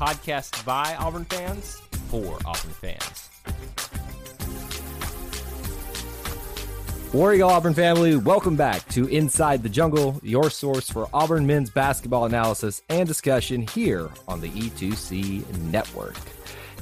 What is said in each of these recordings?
podcast by Auburn fans for Auburn fans. War Eagle Auburn family, welcome back to Inside the Jungle, your source for Auburn men's basketball analysis and discussion here on the E2C Network.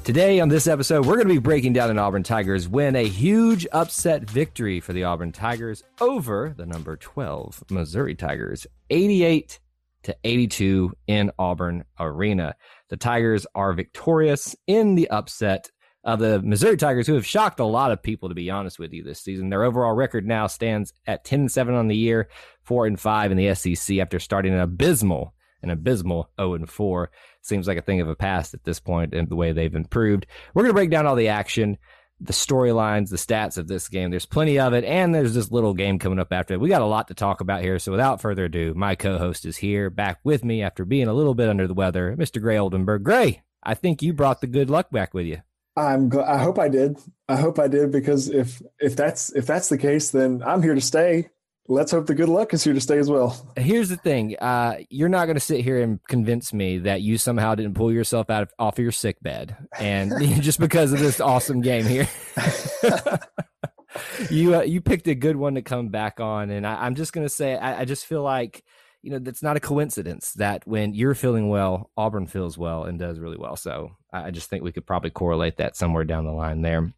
Today on this episode, we're going to be breaking down an Auburn Tigers win, a huge upset victory for the Auburn Tigers over the number 12 Missouri Tigers, 88 to 82 in Auburn Arena. The Tigers are victorious in the upset of the Missouri Tigers, who have shocked a lot of people, to be honest with you, this season. Their overall record now stands at 10 and 7 on the year, 4 and 5 in the SEC after starting an abysmal, an abysmal 0 and 4. Seems like a thing of a past at this point and the way they've improved. We're going to break down all the action the storylines, the stats of this game. There's plenty of it, and there's this little game coming up after it. We got a lot to talk about here. So without further ado, my co-host is here, back with me after being a little bit under the weather, Mr. Gray Oldenburg. Gray, I think you brought the good luck back with you. I'm. Gl- I hope I did. I hope I did because if if that's if that's the case, then I'm here to stay. Let's hope the good luck is here to stay as well. Here's the thing: uh, you're not going to sit here and convince me that you somehow didn't pull yourself out of off of your sick bed, and just because of this awesome game here. you uh, you picked a good one to come back on, and I, am just going to say I, I just feel like you know that's not a coincidence that when you're feeling well, Auburn feels well and does really well. So I just think we could probably correlate that somewhere down the line there.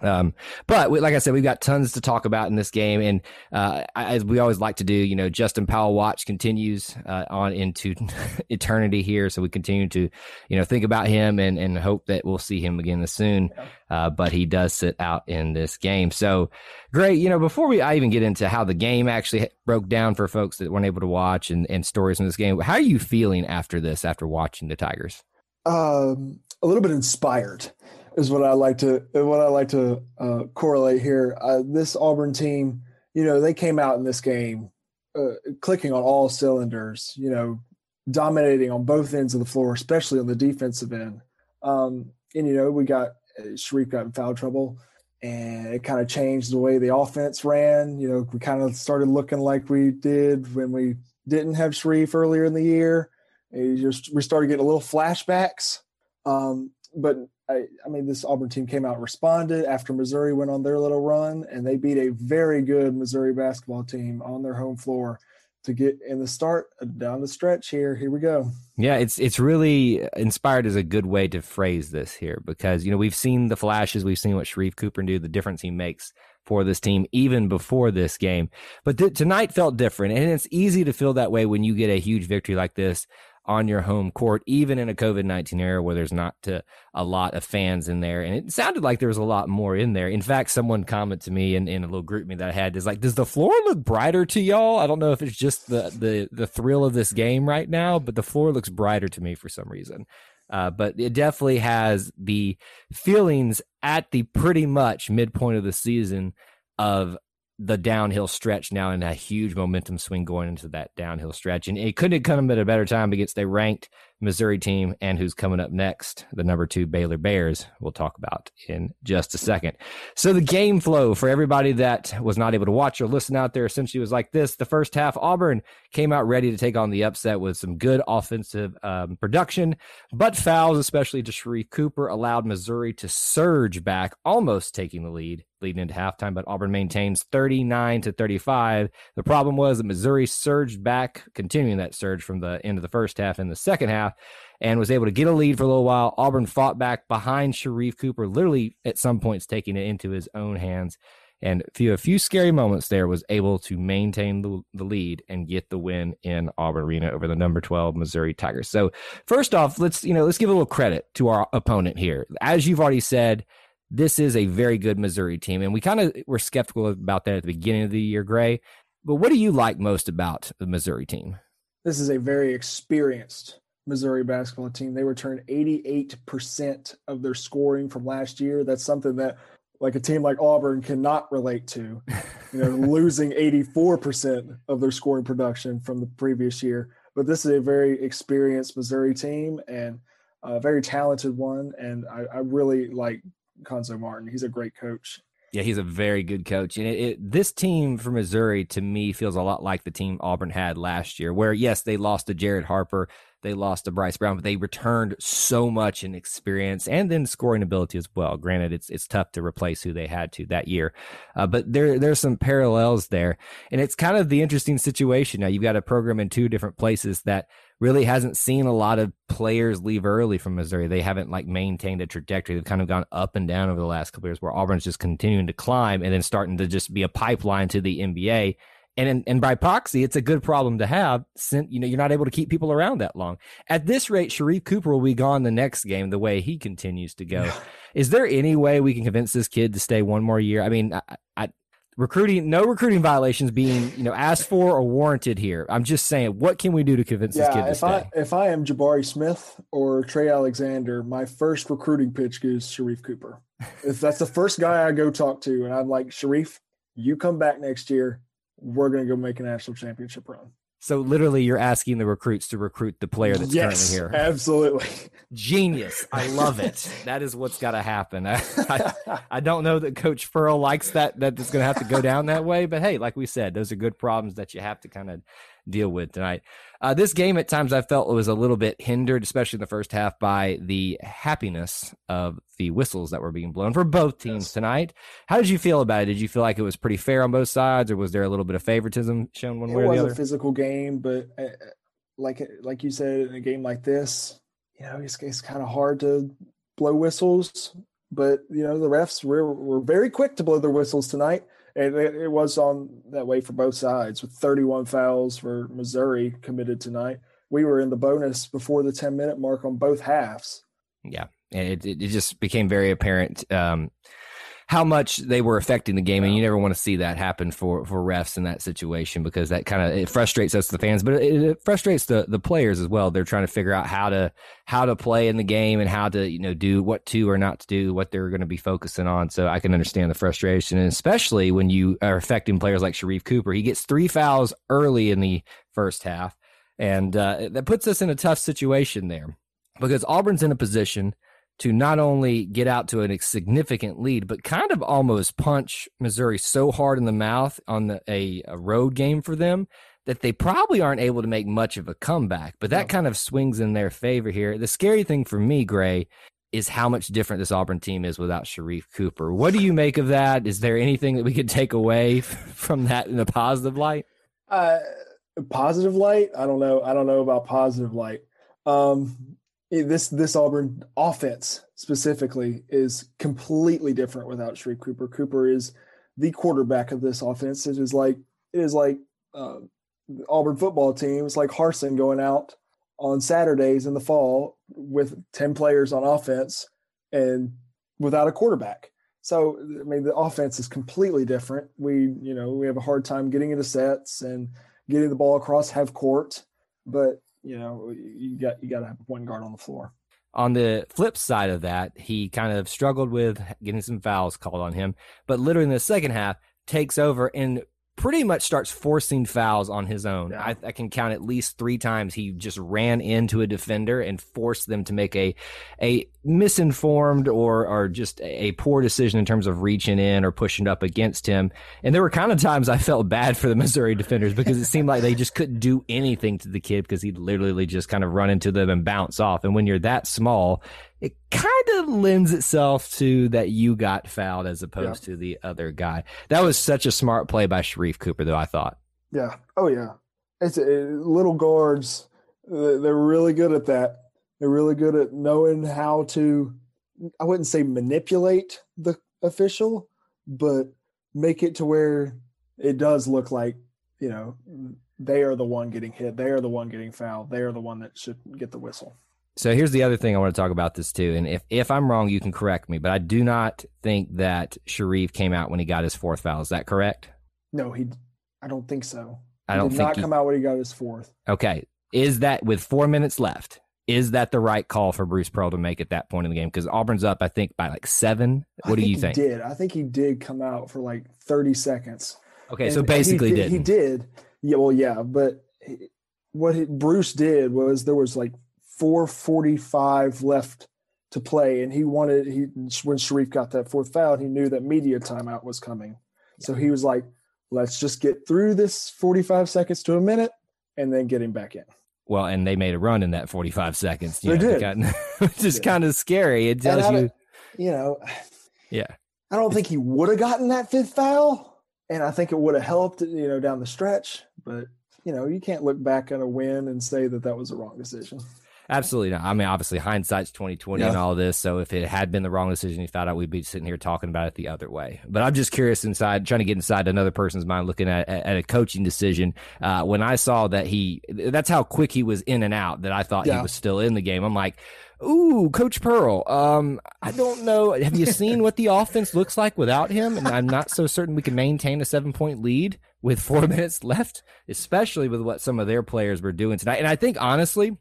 Um, but we, like I said, we've got tons to talk about in this game, and uh, as we always like to do, you know, Justin Powell watch continues uh, on into eternity here, so we continue to, you know, think about him and and hope that we'll see him again soon. Uh, but he does sit out in this game, so great. You know, before we I even get into how the game actually broke down for folks that weren't able to watch and and stories from this game, how are you feeling after this? After watching the Tigers, um, a little bit inspired is what I like to what I like to uh, correlate here. Uh, this Auburn team, you know, they came out in this game uh, clicking on all cylinders. You know, dominating on both ends of the floor, especially on the defensive end. Um, and you know, we got uh, Sharife got in foul trouble, and it kind of changed the way the offense ran. You know, we kind of started looking like we did when we didn't have Sharife earlier in the year. And just we started getting a little flashbacks. Um, but I, I, mean, this Auburn team came out responded after Missouri went on their little run, and they beat a very good Missouri basketball team on their home floor to get in the start uh, down the stretch here. Here we go. Yeah, it's it's really inspired is a good way to phrase this here because you know we've seen the flashes, we've seen what Sharife Cooper do, the difference he makes for this team even before this game. But th- tonight felt different, and it's easy to feel that way when you get a huge victory like this on your home court, even in a COVID 19 era where there's not to, a lot of fans in there. And it sounded like there was a lot more in there. In fact, someone commented to me in, in a little GroupMe that I had is like, does the floor look brighter to y'all? I don't know if it's just the, the, the thrill of this game right now, but the floor looks brighter to me for some reason. Uh, but it definitely has the feelings at the pretty much midpoint of the season of the downhill stretch now and a huge momentum swing going into that downhill stretch. And it couldn't have come at a better time against a ranked Missouri team and who's coming up next, the number two Baylor Bears, we'll talk about in just a second. So the game flow for everybody that was not able to watch or listen out there essentially was like this. The first half, Auburn came out ready to take on the upset with some good offensive um, production, but fouls, especially to Sharife Cooper, allowed Missouri to surge back, almost taking the lead leading into halftime, but Auburn maintains 39 to 35. The problem was that Missouri surged back, continuing that surge from the end of the first half in the second half, and was able to get a lead for a little while. Auburn fought back behind Sharife Cooper, literally at some points taking it into his own hands. And a few, a few scary moments there was able to maintain the, the lead and get the win in Auburn Arena over the number 12 Missouri Tigers. So first off, let's, you know, let's give a little credit to our opponent here. As you've already said, this is a very good Missouri team. And we kind of were skeptical about that at the beginning of the year, Gray. But what do you like most about the Missouri team? This is a very experienced Missouri basketball team. They returned 88% of their scoring from last year. That's something that like a team like Auburn cannot relate to. You know, losing 84% of their scoring production from the previous year. But this is a very experienced Missouri team and a very talented one. And I, I really like Cuonzo Martin. He's a great coach. Yeah, he's a very good coach. And it, it, this team for Missouri, to me, feels a lot like the team Auburn had last year, where, yes, they lost to Jared Harper, they lost to Bryce Brown, but they returned so much in experience and then scoring ability as well. Granted, it's it's tough to replace who they had to that year, uh, but there there's some parallels there, and it's kind of the interesting situation. Now you've got a program in two different places that really hasn't seen a lot of players leave early from Missouri. They haven't like maintained a trajectory. They've kind of gone up and down over the last couple years where Auburn's just continuing to climb and then starting to just be a pipeline to the NBA. And, and by proxy, it's a good problem to have since, you know, you're not able to keep people around that long. At this rate, Sharife Cooper will be gone the next game the way he continues to go. Is there any way we can convince this kid to stay one more year? I mean, I, I recruiting no recruiting violations being you know asked for or warranted here i'm just saying what can we do to convince yeah, this kid to if stay I if I am Jabari Smith or Trey Alexander, my first recruiting pitch is Sharife Cooper. if that's the first guy I go talk to, and I'm like, Sharife you come back next year, we're gonna go make a national championship run. So literally you're asking the recruits to recruit the player that's yes, currently here. absolutely. genius. I love it. That is what's got to happen. I, I, I don't know that coach Pearl likes that that it's going to have to go down that way but hey like we said those are good problems that you have to kind of deal with tonight uh, this game at times i felt it was a little bit hindered especially in the first half by the happiness of the whistles that were being blown for both teams Yes. tonight how did you feel about it did you feel like it was pretty fair on both sides or was there a little bit of favoritism shown one it way or was a physical game, but uh, like like you said, in a game like this, you know, it's, it's kind of hard to blow whistles. But you know, the refs were were very quick to blow their whistles tonight, it, it was on that way for both sides with 31 fouls for Missouri committed tonight. We were in the bonus before the 10 minute mark on both halves. Yeah, it, it just became very apparent um, how much they were affecting the game, and you never want to see that happen for for refs in that situation because that kind of it frustrates us the fans, but it, it frustrates the the players as well. They're trying to figure out how to how to play in the game and how to you know do what to or not to do, what they're going to be focusing on. So I can understand the frustration, and especially when you are affecting players like Sharife Cooper. He gets three fouls early in the first half, and uh, that puts us in a tough situation there because Auburn's in a position to not only get out to a significant lead, but kind of almost punch Missouri so hard in the mouth on the, a, a road game for them that they probably aren't able to make much of a comeback. But that No. kind of swings in their favor here. The scary thing for me, Gray, is how much different this Auburn team is without Sharife Cooper. What do you make of that? Is there anything that we could take away from that in a positive light? Uh, positive light? I don't know. I don't know about positive light. Um, this this Auburn offense specifically is completely different without Sharife Cooper. Cooper is the quarterback of this offense. It is like it is like uh, Auburn football team. It's like Harsin going out on Saturdays in the fall with ten players on offense and without a quarterback. So I mean, the offense is completely different. We you know we have a hard time getting into sets and getting the ball across half court, but you know you got you got to have one guard on the floor. On the flip side of that, he kind of struggled with getting some fouls called on him, but literally in the second half takes over and pretty much starts forcing fouls on his own. Yeah. I, I can count at least three times he just ran into a defender and forced them to make a a misinformed or or just a, a poor decision in terms of reaching in or pushing up against him. And there were kind of times I felt bad for the Missouri defenders because it seemed like they just couldn't do anything to the kid because he'd literally just kind of run into them and bounce off. And when you're that small, it kind of lends itself to that you got fouled as opposed to the other guy. That was such a smart play by Sharife Cooper, though, I thought. Yeah. Oh yeah. It's uh, little guards. uh, They're really good at that. They're really good at knowing how to. I wouldn't say manipulate the official, but make it to where it does look like you know they are the one getting hit. They are the one getting fouled. They are the one that should get the whistle. So here's the other thing I want to talk about this too. And if, if I'm wrong, you can correct me, but I do not think that Sharife came out when he got his fourth foul. Is that correct? No, he. I don't think so. I He don't did think not he- come out when he got his fourth. Okay. Is that with four minutes left? Is that the right call for Bruce Pearl to make at that point in the game? Because Auburn's up, I think, by like seven. I What do you he think? Did I think he did come out for like thirty seconds? Okay, And so basically, he did He did. Yeah, well, yeah, but he- what he, Bruce did was there was like 4:45 left to play, and he wanted he when Sharife got that fourth foul, he knew that media timeout was coming, so he was like, "Let's just get through this 45 seconds to a minute, and then get him back in." Well, and they made a run in that 45 seconds. You They know, did. got- which is kind of scary. It tells you, you know, yeah. I don't think he would have gotten that fifth foul, and I think it would have helped, you know, down the stretch. But you know, you can't look back at a win and say that that was the wrong decision. Absolutely not. I mean, obviously, hindsight's twenty twenty and all this. So if it had been the wrong decision, you found out, we'd be sitting here talking about it the other way. But I'm just curious inside, trying to get inside another person's mind, looking at at a coaching decision. Uh, when I saw that he, that's how quick he was in and out. That I thought he was still in the game. I'm like, ooh, Coach Pearl. Um, I don't know. Have you seen what the offense looks like without him? And I'm not so certain we can maintain a seven point lead with four minutes left, especially with what some of their players were doing tonight. And I think honestly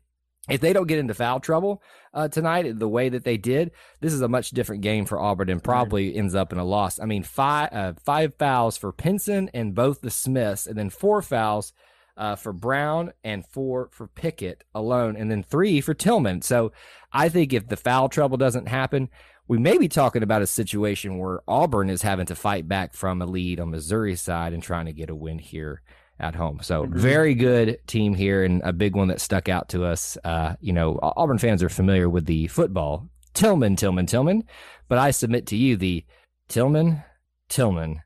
if they don't get into foul trouble uh, tonight the way that they did, this is a much different game for Auburn and probably ends up in a loss. I mean, five uh, five fouls for Pinson and both the Smiths, and then four fouls uh, for Brown and four for Pickett alone, and then three for Tilmon. So I think if the foul trouble doesn't happen, we may be talking about a situation where Auburn is having to fight back from a lead on Missouri's side and trying to get a win here at home. So very good team here and a big one that stuck out to us. Uh, you know, Auburn fans are familiar with the football Tillman, Tillman, Tillman, but I submit to you the Tilmon, Tilmon,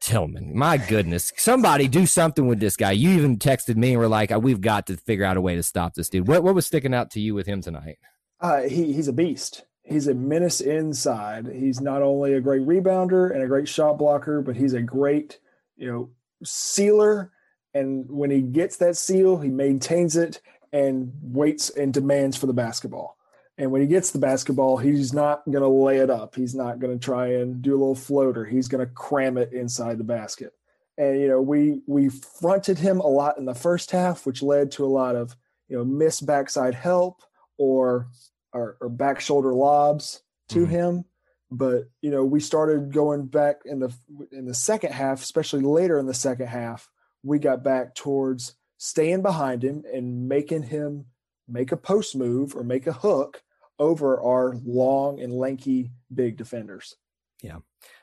Tilmon. My goodness, somebody do something with this guy. You even texted me and were like, "We've got to figure out a way to stop this dude." What what was sticking out to you with him tonight? Uh, he he's a beast. He's a menace inside. He's not only a great rebounder and a great shot blocker, but he's a great, you know, sealer. And when he gets that seal, he maintains it and waits and demands for the basketball. And when he gets the basketball, he's not going to lay it up. He's not going to try and do a little floater. He's going to cram it inside the basket. And you know, we we fronted him a lot in the first half, which led to a lot of you know missed backside help or or, or back shoulder lobs to Mhm. him. But you know, we started going back in the in the second half, especially later in the second half. We got back towards staying behind him and making him make a post move or make a hook over our long and lanky big defenders.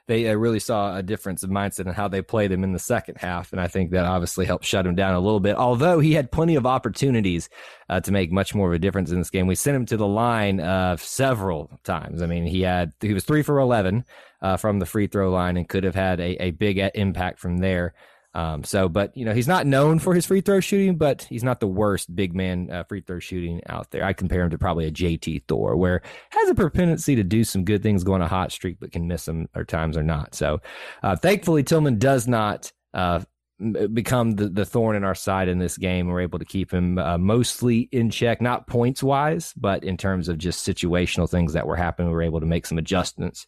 They uh, really saw a difference of mindset in how they played him in the second half. And I think that obviously helped shut him down a little bit, although he had plenty of opportunities uh, to make much more of a difference in this game. We sent him to the line uh, several times. I mean, he had, he was three for 11 uh, from the free throw line and could have had a, a big uh, impact from there. Um, so, but you know, he's not known for his free throw shooting, but he's not the worst big man uh, free throw shooting out there. I compare him to probably a JT Thor, where has a propensity to do some good things, go on a hot streak, but can miss them or times or not. So, uh, thankfully, Tilmon does not uh, become the, the thorn in our side in this game. We're able to keep him uh, mostly in check, not points wise, but in terms of just situational things that were happening. We were able to make some adjustments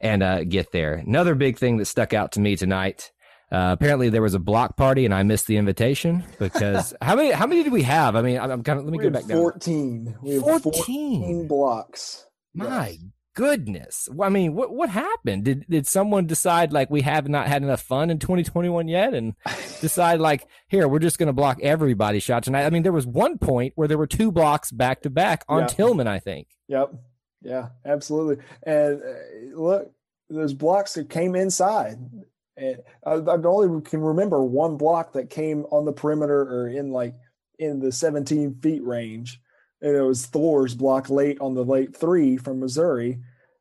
and uh, get there. Another big thing that stuck out to me tonight. Uh, apparently there was a block party and I missed the invitation because how many how many did we have? I mean, I'm, kind of let me We go back down. 14. We 14. 14 blocks. My goodness. Well, I mean, what what happened? Did did someone decide like we have not had enough fun in 2021 yet and decide like here we're just going to block everybody's shot tonight? I mean, there was one point where there were two blocks back to back on. Tilmon, I think. Yep. Yeah, absolutely. And uh, look, those blocks that came inside. And I, I only can remember one block that came on the perimeter or in like in the 17 feet range. And it was Thor's block late on the late three from Missouri.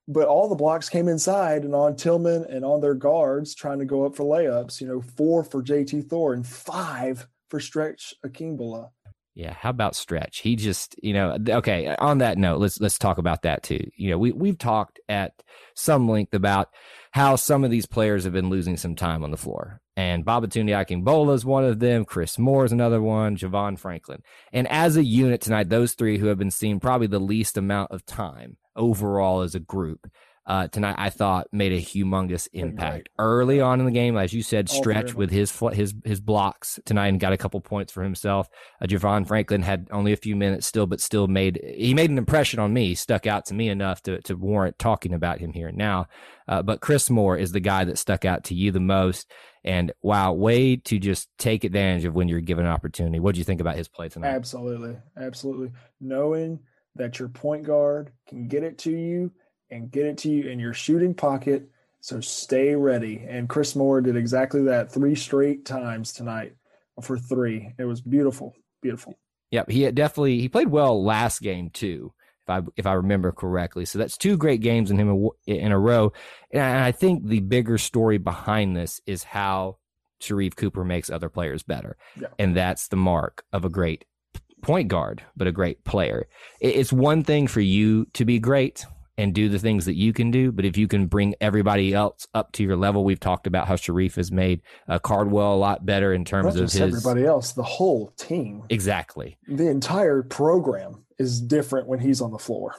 But all the blocks came inside and on Tilmon and on their guards trying to go up for layups. You know, four for JT Thor and five for Stretch Akingbola. Yeah, how about Stretch? He just, you know, okay. Uh, on that note, let's let's talk about that too. You know, we we've talked at some length about how some of these players have been losing some time on the floor, and Babatunde Akingbola is one of them. Chris Moore is another one. Javon Franklin, and as a unit tonight, those three who have been seeing probably the least amount of time overall as a group uh, tonight, I thought made a humongous impact right. early on in the game. As you said, stretch with his his his blocks tonight and got a couple points for himself. Uh, Javon Franklin had only a few minutes still, but still made he made an impression on me, stuck out to me enough to to warrant talking about him here and now. Uh, but Chris Moore is the guy that stuck out to you the most. And wow, way to just take advantage of when you're given an opportunity. What do you think about his play tonight? Absolutely, absolutely. Knowing that your point guard can get it to you and get it to you in your shooting pocket. So stay ready. And Chris Moore did exactly that three straight times tonight for three. It was beautiful, beautiful. Yep, he definitely he played well last game too, if I if I remember correctly. So that's two great games in him in a row. And I think the bigger story behind this is how Sharife Cooper makes other players better, yeah. and that's the mark of a great point guard, but a great player. It's one thing for you to be great and do the things that you can do. But if you can bring everybody else up to your level, we've talked about how Sharife has made uh, Cardwell a lot better in terms of his everybody else, the whole team. Exactly. The entire program is different when he's on the floor.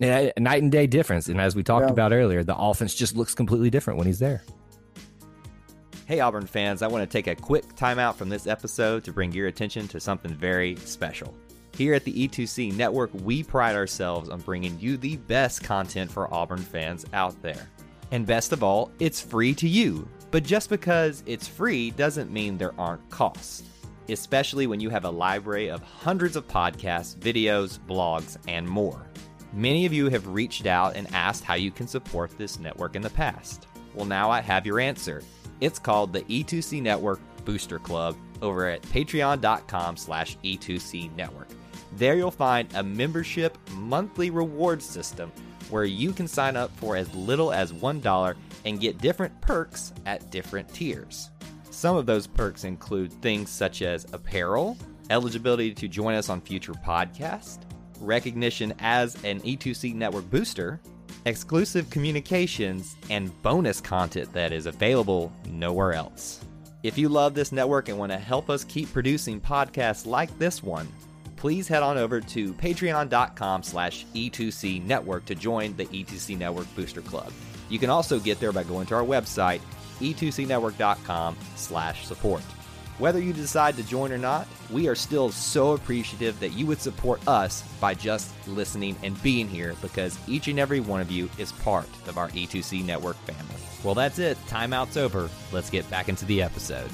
Yeah, night and day difference. And as we talked yeah. about earlier, the offense just looks completely different when he's there. Hey, Auburn fans, I want to take a quick timeout from this episode to bring your attention to something very special. Here at the E2C Network, we pride ourselves on bringing you the best content for Auburn fans out there. And best of all, it's free to you. But just because it's free doesn't mean there aren't costs, especially when you have a library of hundreds of podcasts, videos, blogs, and more. Many of you have reached out and asked how you can support this network in the past. Well, now I have your answer. It's called the E2C Network Booster Club over at patreon.com slash E2C Network. There you'll find a membership monthly reward system where you can sign up for as little as $1 and get different perks at different tiers. Some of those perks include things such as apparel, eligibility to join us on future podcasts, recognition as an E2C network booster, exclusive communications, and bonus content that is available nowhere else. If you love this network and want to help us keep producing podcasts like this one, please head on over to patreon.com slash E2C Network to join the E2C Network Booster Club. You can also get there by going to our website, e2cnetwork.com slash support. Whether you decide to join or not, we are still so appreciative that you would support us by just listening and being here because each and every one of you is part of our E2C Network family. Well, that's it. Timeout's over. Let's get back into the episode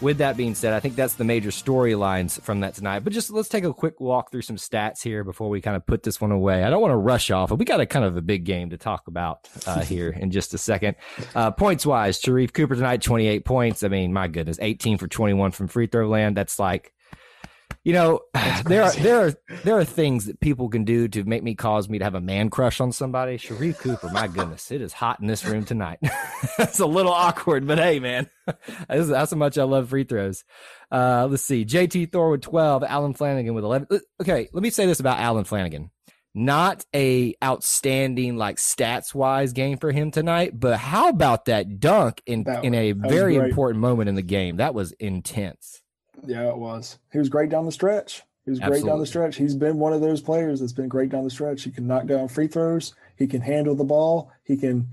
with that being said, I think that's the major storylines from that tonight. But just let's take a quick walk through some stats here before we kind of put this one away. I don't want to rush off, but we got a kind of a big game to talk about uh, here in just a second. Uh, points wise, Sharife Cooper tonight, 28 points. I mean, my goodness, 18 for 21 from free throw land. That's like you know, there are there are there are things that people can do to make me cause me to have a man crush on somebody. Sharife Cooper, my goodness, it is hot in this room tonight. That's a little awkward, but hey, man, that's, that's how much I love free throws. Uh, let's see, JT Thor with twelve, Allen Flanagan with eleven. Okay, let me say this about Allen Flanagan Not a outstanding like stats wise game for him tonight, but how about that dunk in that, in a very important moment in the game? That was intense. Yeah, it was. He was great down the stretch. He was Absolutely. great down the stretch. He's been one of those players that's been great down the stretch. He can knock down free throws. He can handle the ball. He can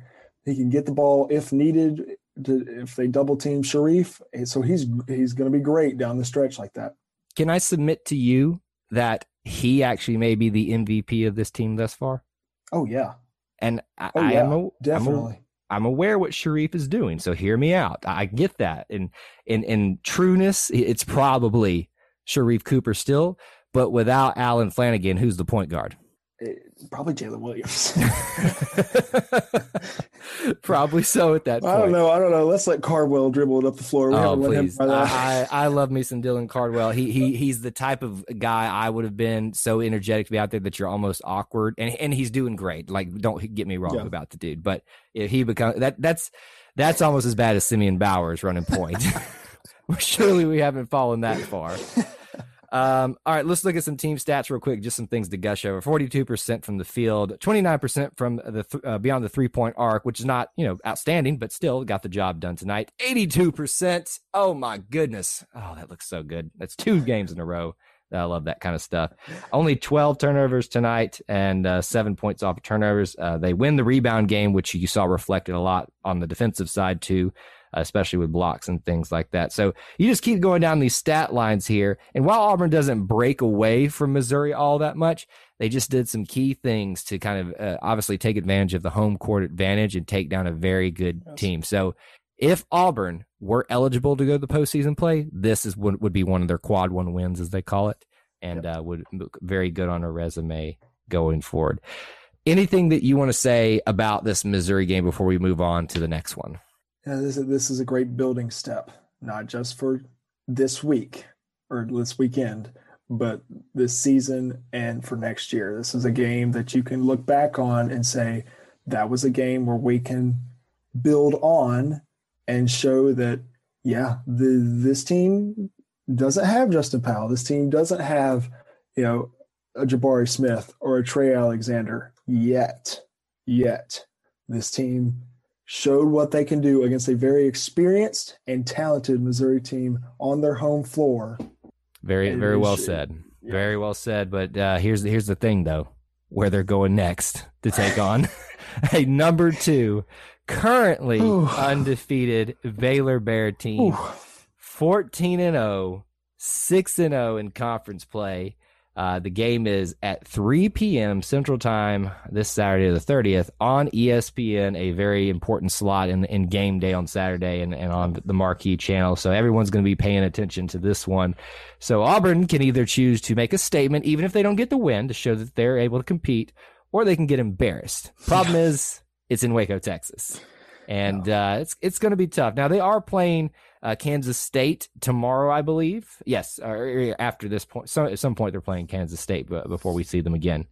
he can get the ball if needed. To, if they double team Sharife. so he's he's going to be great down the stretch like that. Can I submit to you that he actually may be the MVP of this team thus far? Oh yeah, and I, oh, yeah. I am a, definitely. I'm aware what Sharife is doing, so hear me out. I get that. And in in trueness, it's probably Sharife Cooper still, but without Allen Flanagan, who's the point guard? Eh, probably Jaylin Williams. Probably so at that point. I don't know. I don't know. Let's let Cardwell dribble it up the floor. We oh, please. I, I love me some Dylan Cardwell. He he he's the type of guy I would have been so energetic to be out there that you're almost awkward. And and he's doing great. Like don't get me wrong yeah. about the dude. But if he becomes that that's that's almost as bad as Simeon Bowers running point. Surely we haven't fallen that far. Um, all right, let's look at some team stats real quick. Just some things to gush over. Forty-two percent from the field, twenty-nine percent from the th- uh, beyond the three-point arc, which is not you know outstanding, but still got the job done tonight. Eighty-two percent. Oh my goodness! Oh, that looks so good. That's two games in a row. I love that kind of stuff. Only 12 turnovers tonight and uh, seven points off of turnovers. Uh, they win the rebound game, which you saw reflected a lot on the defensive side too especially with blocks and things like that. So you just keep going down these stat lines here. And while Auburn doesn't break away from Missouri all that much, they just did some key things to kind of uh, obviously take advantage of the home court advantage and take down a very good yes. team. So if Auburn were eligible to go to the postseason play, this is would, would be one of their quad one wins, as they call it, and yep. uh, would look very good on a resume going forward. Anything that you want to say about this Missouri game before we move on to the next one? Yeah, this is, this is a great building step, not just for this week or this weekend, but this season and for next year. This is a game that you can look back on and say that was a game where we can build on and show that yeah, the this team doesn't have Justin Powell. This team doesn't have, you know, a Jabari Smith or a Trey Alexander yet. Yet. This team showed what they can do against a very experienced and talented Missouri team on their home floor. Very, and very well should, said. Yeah. Very well said. But uh, here's the, here's the thing, though, where they're going next to take on a number two, currently undefeated Baylor Bear team, Ooh. fourteen and 0, 6 and 0 in conference play. Uh, the game is at 3 p.m. Central Time this Saturday, the 30th, on ESPN, a very important slot in, in game day on Saturday and, and on the marquee channel. So everyone's going to be paying attention to this one. So Auburn can either choose to make a statement, even if they don't get the win, to show that they're able to compete, or they can get embarrassed. Problem is, it's in Waco, Texas. And uh, it's it's going to be tough. Now they are playing uh, Kansas State tomorrow, I believe. Yes, or after this point, so at some point they're playing Kansas State but before we see them again.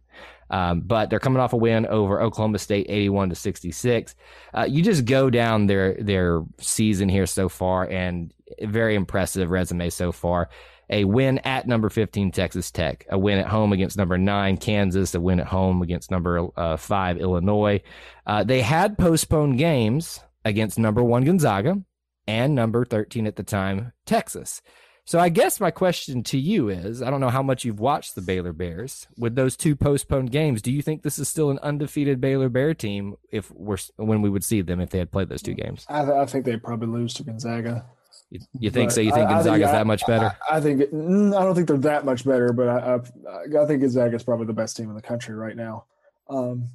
Um, but they're coming off a win over Oklahoma State, eighty-one to sixty-six. Uh, you just go down their their season here so far, and very impressive resume so far. A win at number 15 Texas Tech, a win at home against number nine Kansas, a win at home against number uh, five Illinois. Uh, they had postponed games against number one Gonzaga, and number 13 at the time, Texas. So I guess my question to you is I don't know how much you've watched the Baylor Bears. With those two postponed games, do you think this is still an undefeated Baylor Bear team if we're when we would see them if they had played those two games? I, I think they'd probably lose to Gonzaga. You, you think but so? You think Gonzaga's that much better? I, I think mm, I don't think they're that much better, but I, I, I think Gonzaga's probably the best team in the country right now. Um,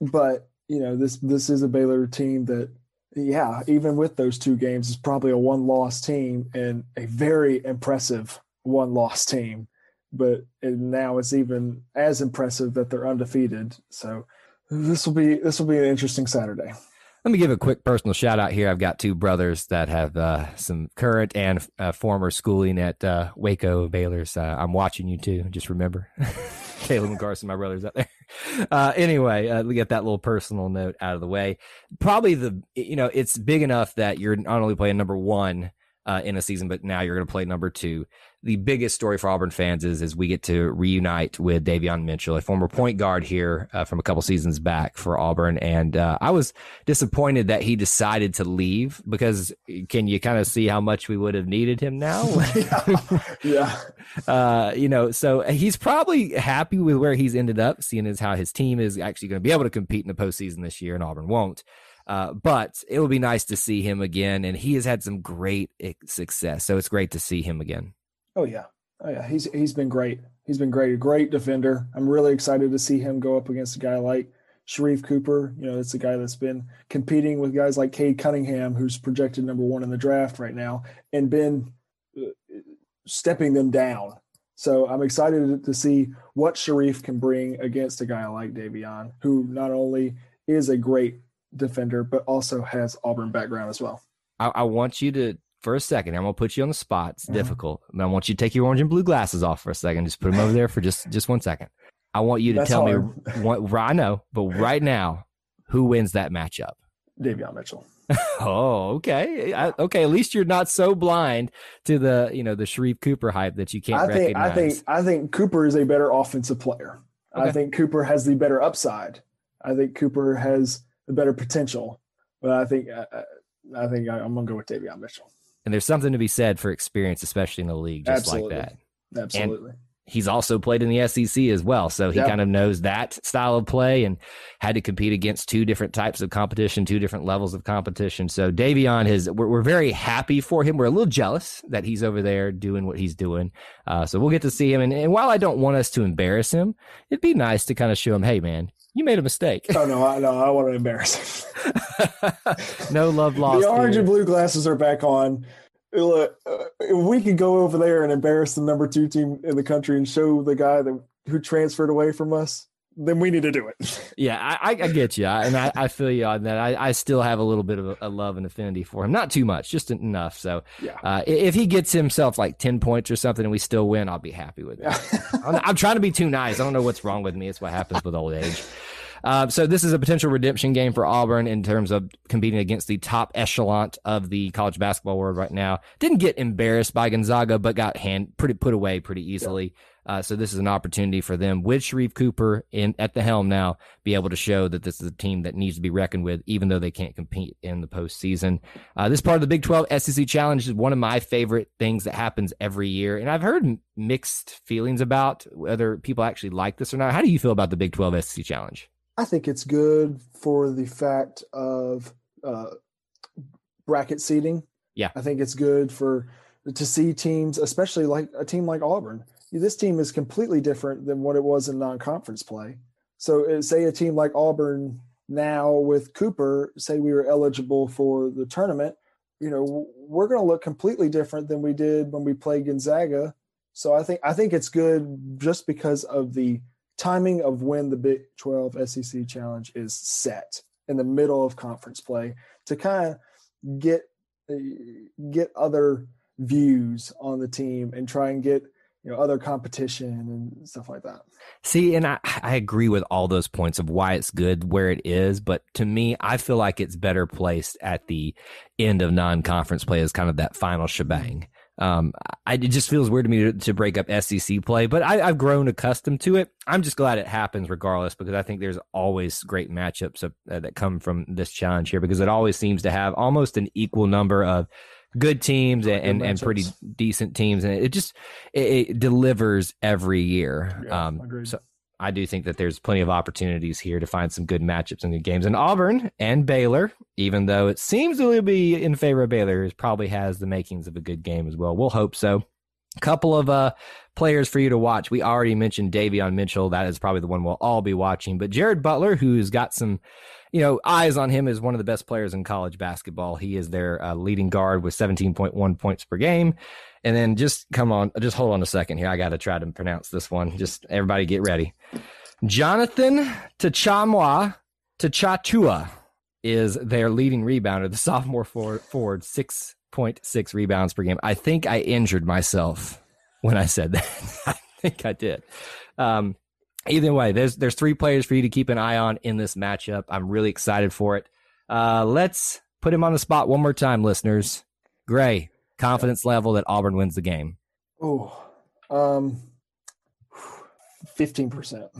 but you know this this is a Baylor team that yeah, even with those two games, it's probably a one loss team and a very impressive one loss team. But now it's even as impressive that they're undefeated. So this will be this will be an interesting Saturday. Let me give a quick personal shout out here. I've got two brothers that have uh, some current and uh, former schooling at uh, Waco Baylor's. Uh, I'm watching you too. Just remember, Caleb and Carson, my brothers out there. Uh, anyway, uh, we get that little personal note out of the way. Probably the you know it's big enough that you're not only playing number one in a season, but now you're going to play number two the biggest story for Auburn fans is is we get to reunite with Davion Mitchell, a former point guard here uh, from a couple seasons back for Auburn, and uh, I was disappointed that he decided to leave because can you kind of see how much we would have needed him now? yeah, yeah. Uh, you know, so he's probably happy with where he's ended up, seeing as how his team is actually going to be able to compete in the postseason this year, and Auburn won't. Uh, but it will be nice to see him again, and he has had some great eh, success. So it's great to see him again. Oh yeah, oh yeah. He's he's been great. He's been great. A great defender. I'm really excited to see him go up against a guy like Sharife Cooper. You know, it's a guy that's been competing with guys like Cade Cunningham, who's projected number one in the draft right now, and been uh, stepping them down. So I'm excited to see what Sharife can bring against a guy like Davion, who not only is a great defender, but also has Auburn background as well. I, I want you to for a second. I'm gonna put you on the spot. It's mm-hmm. difficult. I want you to take your orange and blue glasses off for a second. Just put them over there for just just one second. I want you to That's tell hard. me what I know, but right now, who wins that matchup? Davion Mitchell. oh, okay, I, okay. At least you're not so blind to the you know the Sharife Cooper hype that you can't I think recognize. I think I think Cooper is a better offensive player. Okay. I think Cooper has the better upside. I think Cooper has the better potential. But I think I, I- think I, I'm gonna go with Davion Mitchell. and there's something to be said for experience, especially in the league, just Absolutely. like that. Absolutely. he's also played in the SEC as well. So he Yeah. kind of knows that style of play and had to compete against two different types of competition, two different levels of competition. So Davion has, we're, we're very happy for him. We're a little jealous that he's over there doing what he's doing. Uh, so we'll get to see him. And, and while I don't want us to embarrass him, it'd be nice to kind of show him, hey, man, you made a mistake. oh no, I no, I want to embarrass him. no love lost. the orange here. and blue glasses are back on. Look, uh, we could go over there and embarrass the number two team in the country and show the guy that who transferred away from us, then we need to do it. Yeah, I, I, I get you, and I, I feel you on that. I, I still have a little bit of a, a love and affinity for him, not too much, just enough. So, Yeah. uh, if he gets himself like ten points or something, and we still win, I'll be happy with it. I'm, I'm trying to be too nice. I don't know what's wrong with me. It's what happens with old age. Uh, so this is a potential redemption game for Auburn in terms of competing against the top echelon of the college basketball world right now. Didn't get embarrassed by Gonzaga, but got hand pretty put away pretty easily. Uh, so this is an opportunity for them with Sharife Cooper in at the helm now, be able to show that this is a team that needs to be reckoned with, even though they can't compete in the postseason. Uh, this part of the Big 12 SEC Challenge is one of my favorite things that happens every year, and I've heard mixed feelings about whether people actually like this or not. How do you feel about the Big 12 SEC Challenge? I think it's good for the fact of uh, bracket seeding. Yeah. I think it's good for to see teams, especially like a team like Auburn. This team is completely different than what it was in non-conference play. So, uh, say a team like Auburn now with Cooper, say we were eligible for the tournament, you know, we're going to look completely different than we did when we played Gonzaga. So, I think I think it's good just because of the timing of when the Big 12 SEC challenge is set in the middle of conference play to kind of get uh, get other views on the team and try and get you know other competition and stuff like that. See, and I, I agree with all those points of why it's good where it is, but to me, I feel like it's better placed at the end of non-conference play as kind of that final shebang. Um, I, it just feels weird to me to, to break up SEC play, but I, I've grown accustomed to it. I'm just glad it happens regardless because I think there's always great matchups of, uh, that come from this challenge here because it always seems to have almost an equal number of good teams and, and, and pretty decent teams, and it just it, it delivers every year. Yeah, um, so I do think that there's plenty of opportunities here to find some good matchups and good games. And Auburn and Baylor, even though it seems to be in favor of Baylor, probably has the makings of a good game as well. We'll hope so. A couple of uh, players for you to watch. We already mentioned Davion Mitchell. That is probably the one we'll all be watching. But Jared Butler, who's got some, you know, eyes on him as one of the best players in college basketball. He is their uh, leading guard with 17.1 points per game. And then just come on, just hold on a second here. I got to try to pronounce this one. Just everybody get ready. Jonathan Tchamwa Tchatchoua is their leading rebounder, the sophomore forward, forward 6.6 rebounds per game. I think I injured myself when I said that. I think I did. Um, either way, there's there's three players for you to keep an eye on in this matchup. I'm really excited for it. Uh, let's put him on the spot one more time, listeners. Gray, confidence level that Auburn wins the game. Oh, um, fifteen percent,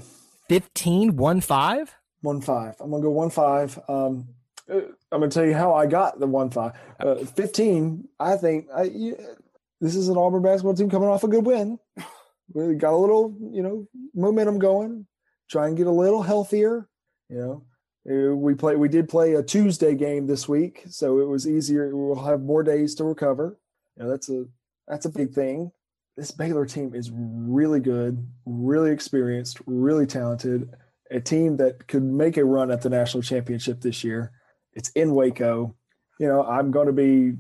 15, 1 5? one five. I'm gonna go one five. Um, uh, I'm gonna tell you how I got the one five. Uh, Fifteen. I think I. You, this is an Auburn basketball team coming off a good win. We got a little, you know, momentum going. Try and get a little healthier. You know, Uh, we play. We did play a Tuesday game this week, so it was easier. We'll have more days to recover. You know, that's a that's a big thing. This Baylor team is really good, really experienced, really talented. A team that could make a run at the national championship this year. It's in Waco. You know, I'm going to be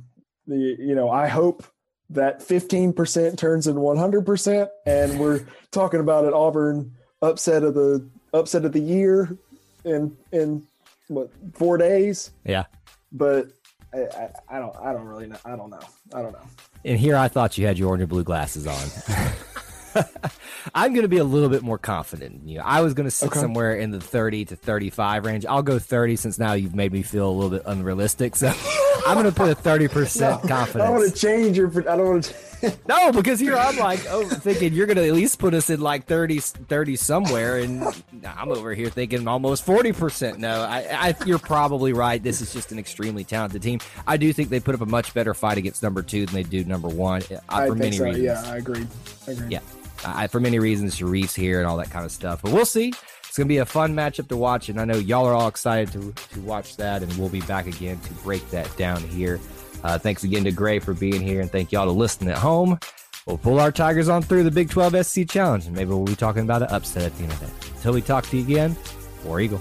the. You know, I hope that 15% turns into 100%, and we're talking about an Auburn upset of the upset of the year in in what four days. Yeah. But I, I, I don't I don't really know. I don't know. I don't know. And here I thought you had your orange and blue glasses on. I'm going to be a little bit more confident in you. I was going to sit Okay. somewhere in the 30 to 35 range. I'll go 30 since now you've made me feel a little bit unrealistic. So I'm going to put a 30% confidence. I don't want to change your. I don't want to. No, because here I'm like, oh, thinking you're going to at least put us in like 30, 30 somewhere. And I'm over here thinking almost 40%. No, I, I, you're probably right. This is just an extremely talented team. I do think they put up a much better fight against number two than they do number one uh, I for many so. reasons. Yeah, I agree. I agree. Yeah, I, for many reasons, Sharife's here and all that kind of stuff. But we'll see. It's going to be a fun matchup to watch, and I know y'all are all excited to to watch that. And we'll be back again to break that down here. Uh, thanks again to Gray for being here, and thank y'all to listening at home. We'll pull our Tigers on through the Big 12 SEC Challenge, and maybe we'll be talking about an upset at the end of it. Until we talk to you again, War Eagle.